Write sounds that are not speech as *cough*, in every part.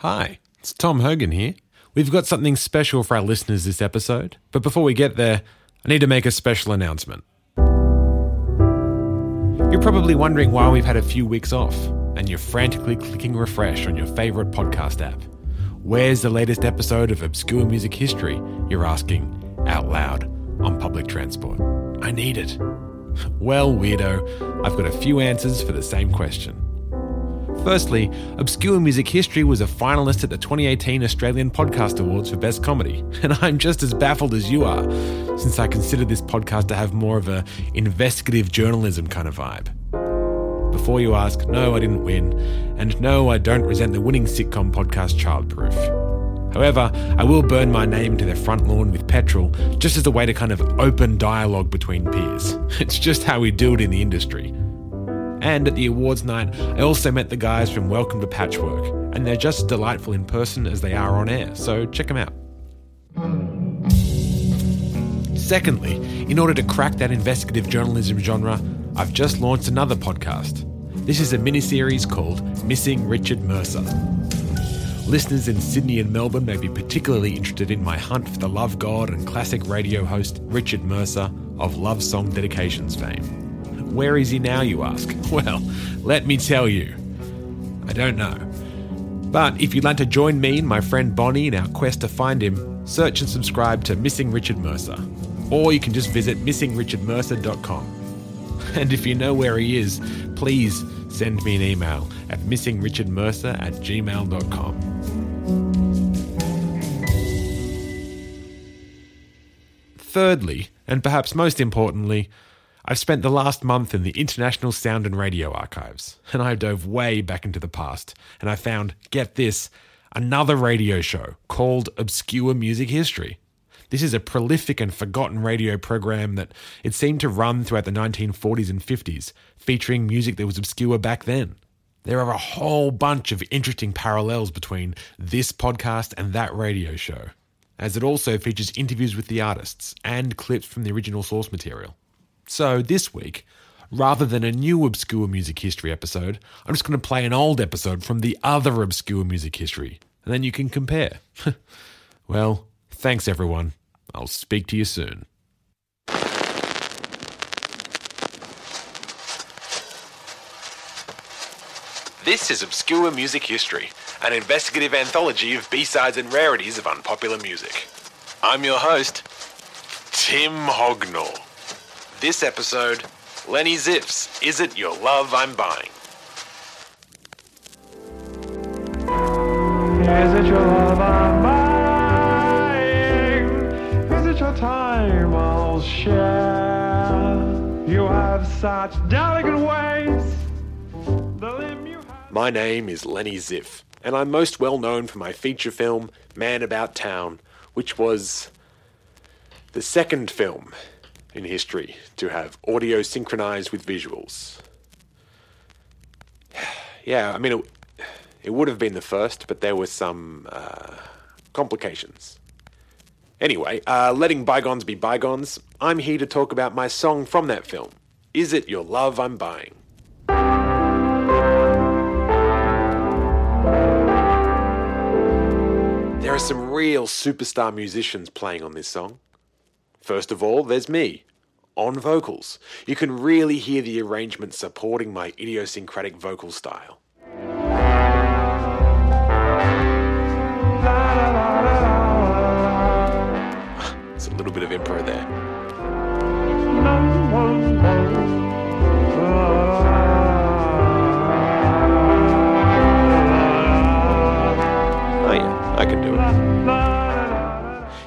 Hi, it's Tom Hogan here. We've got something special for our listeners this episode, but before we get there, I need to make a special announcement. You're probably wondering why we've had a few weeks off, and you're frantically clicking refresh on your favourite podcast app. Where's the latest episode of Obscure Music History? You're asking out loud on public transport. I need it. Well, weirdo, I've got a few answers for the same question. Firstly, Obscure Music History was a finalist at the 2018 Australian Podcast Awards for Best Comedy, *laughs* and I'm just as baffled as you are, since I consider this podcast to have more of a investigative journalism kind of vibe. Before you ask, no, I didn't win, and no, I don't resent the winning sitcom podcast Childproof. However, I will burn my name to the front lawn with petrol just as a way to kind of open dialogue between peers. *laughs* It's just how we do it in the industry. And at the awards night, I also met the guys from Welcome to Patchwork, and they're just delightful in person as they are on air, so check them out. Secondly, in order to crack that investigative journalism genre, I've just launched another podcast. This is a mini series called Missing Richard Mercer. Listeners in Sydney and Melbourne may be particularly interested in my hunt for the love god and classic radio host Richard Mercer of Love Song Dedications fame. Where is he now, you ask? *laughs* Well, let me tell you. I don't know. But if you'd like to join me and my friend Bonnie in our quest to find him, search and subscribe to Missing Richard Mercer. Or you can just visit missingrichardmercer.com. *laughs* And if you know where he is, please send me an email at missingrichardmercer at gmail.com. Thirdly, and perhaps most importantly, I've spent the last month in the International Sound and Radio Archives, and I dove way back into the past, and I found, get this, another radio show called Obscure Music History. This is a prolific and forgotten radio program that it seemed to run throughout the 1940s and 50s, featuring music that was obscure back then. There are a whole bunch of interesting parallels between this podcast and that radio show, as it also features interviews with the artists and clips from the original source material. So this week, rather than a new obscure music history episode, I'm just going to play an old episode from the other obscure music history, and then you can compare. *laughs* well, thanks everyone. I'll speak to you soon. This is Obscure Music History, an investigative anthology of B-sides and rarities of unpopular music. I'm your host, Tim Hognall. This episode, Lenny Ziff's Is It Your Love I'm Buying? Is it your love I'm buying? Is it your time I'll share? You have such delicate ways. The limb you have. My name is Lenny Ziff, and I'm most well known for my feature film, Man About Town, which was the second film in history to have audio synchronized with visuals. *sighs* Yeah, I mean, it, it would have been the first, but there were some uh, complications. Anyway, uh, letting bygones be bygones, I'm here to talk about my song from that film. Is it your love I'm buying? There are some real superstar musicians playing on this song. First of all, there's me, on vocals. You can really hear the arrangement supporting my idiosyncratic vocal style. *laughs* It's a little bit of improv there. Oh yeah, I can do it.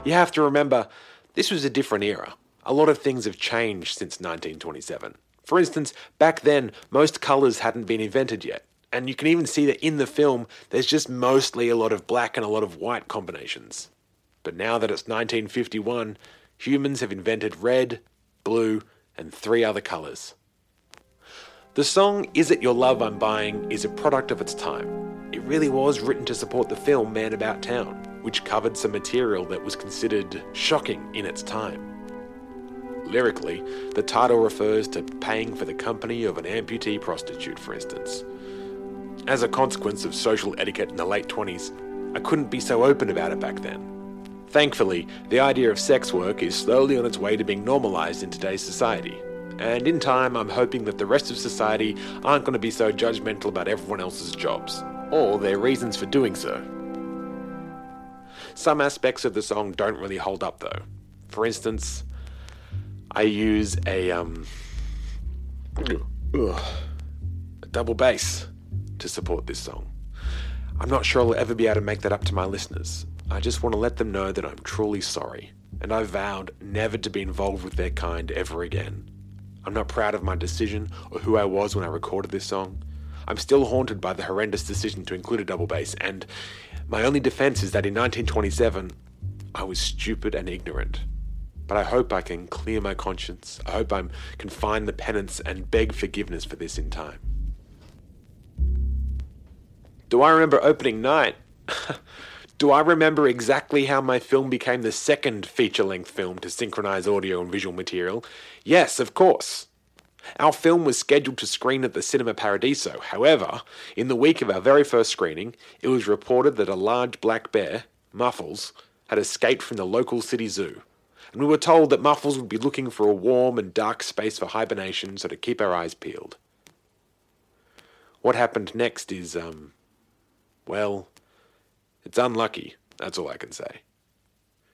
You have to remember, this was a different era. A lot of things have changed since 1927. For instance, back then, most colours hadn't been invented yet. And you can even see that in the film, there's just mostly a lot of black and a lot of white combinations. But now that it's 1951, humans have invented red, blue, and three other colours. The song Is It Your Love I'm Buying is a product of its time. It really was written to support the film Man About Town, which covered some material that was considered shocking in its time. Lyrically, the title refers to paying for the company of an amputee prostitute, for instance. As a consequence of social etiquette in the late 20s, I couldn't be so open about it back then. Thankfully, the idea of sex work is slowly on its way to being normalised in today's society. And in time, I'm hoping that the rest of society aren't going to be so judgmental about everyone else's jobs, or their reasons for doing so. Some aspects of the song don't really hold up though. For instance, I use a um a double bass to support this song. I'm not sure I'll ever be able to make that up to my listeners. I just want to let them know that I'm truly sorry, and I vowed never to be involved with their kind ever again. I'm not proud of my decision or who I was when I recorded this song. I'm still haunted by the horrendous decision to include a double bass, and my only defense is that in 1927, I was stupid and ignorant. But I hope I can clear my conscience. I hope I can find the penance and beg forgiveness for this in time. Do I remember opening night? *laughs* Do I remember exactly how my film became the second feature length film to synchronize audio and visual material? Yes, of course. Our film was scheduled to screen at the Cinema Paradiso. However, in the week of our very first screening, it was reported that a large black bear, Muffles, had escaped from the local city zoo. And we were told that Muffles would be looking for a warm and dark space for hibernation, so to keep our eyes peeled. What happened next is, um, well, it's unlucky, that's all I can say.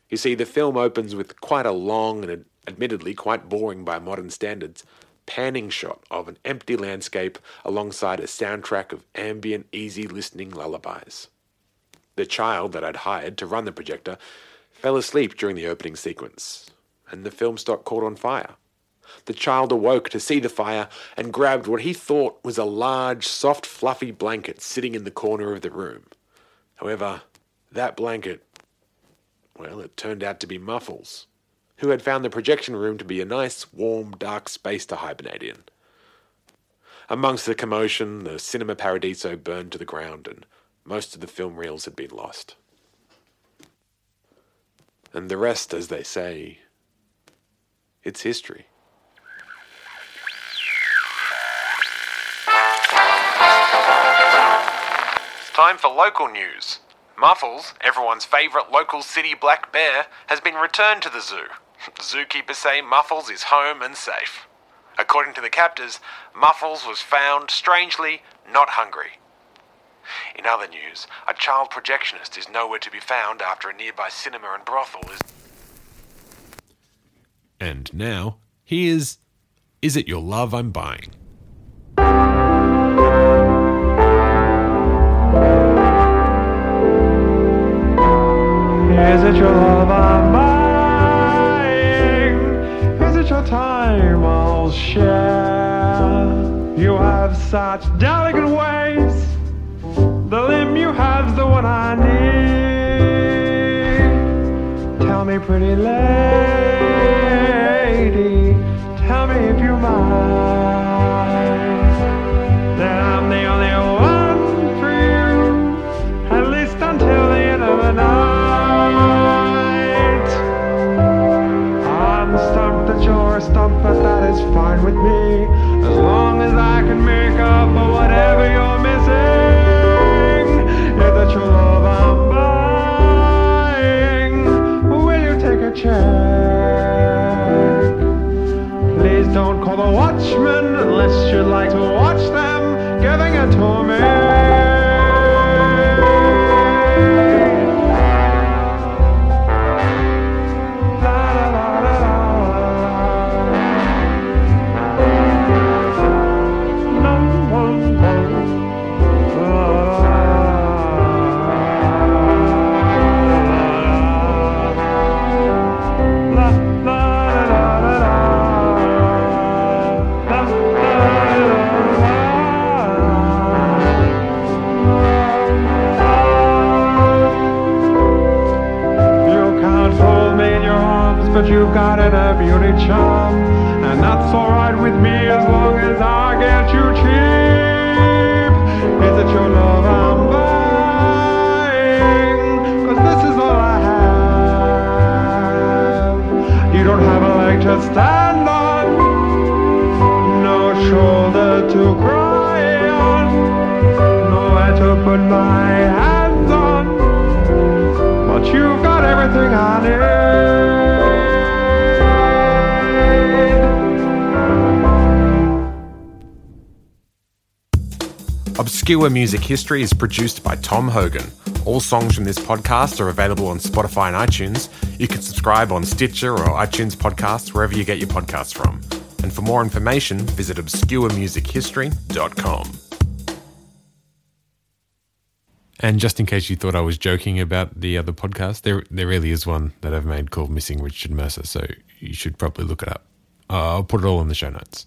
You see, the film opens with quite a long and admittedly quite boring by modern standards panning shot of an empty landscape alongside a soundtrack of ambient, easy listening lullabies. The child that I'd hired to run the projector fell asleep during the opening sequence, and the film stock caught on fire. The child awoke to see the fire and grabbed what he thought was a large, soft, fluffy blanket sitting in the corner of the room. However, that blanket, well, it turned out to be Muffles who had found the projection room to be a nice, warm, dark space to hibernate in. Amongst the commotion, the Cinema Paradiso burned to the ground, and most of the film reels had been lost. And the rest, as they say, it's history. It's time for local news. Muffles, everyone's favourite local city black bear, has been returned to the zoo. Zookeepers say Muffles is home and safe. According to the captors, Muffles was found, strangely, not hungry. In other news, a child projectionist is nowhere to be found after a nearby cinema and brothel is. And now, here's Is It Your Love I'm Buying? Is it your love I'm buying? Share? You have such delicate ways. The limb you have's the one I need. Tell me, pretty lady, tell me if you mind. Obscure Music History is produced by Tom Hogan. All songs from this podcast are available on Spotify and iTunes. You can subscribe on Stitcher or iTunes Podcasts, wherever you get your podcasts from. And for more information, visit obscuremusichistory.com. And just in case you thought I was joking about the other podcast, there there really is one that I've made called Missing Richard Mercer, so you should probably look it up. Uh, I'll put it all in the show notes.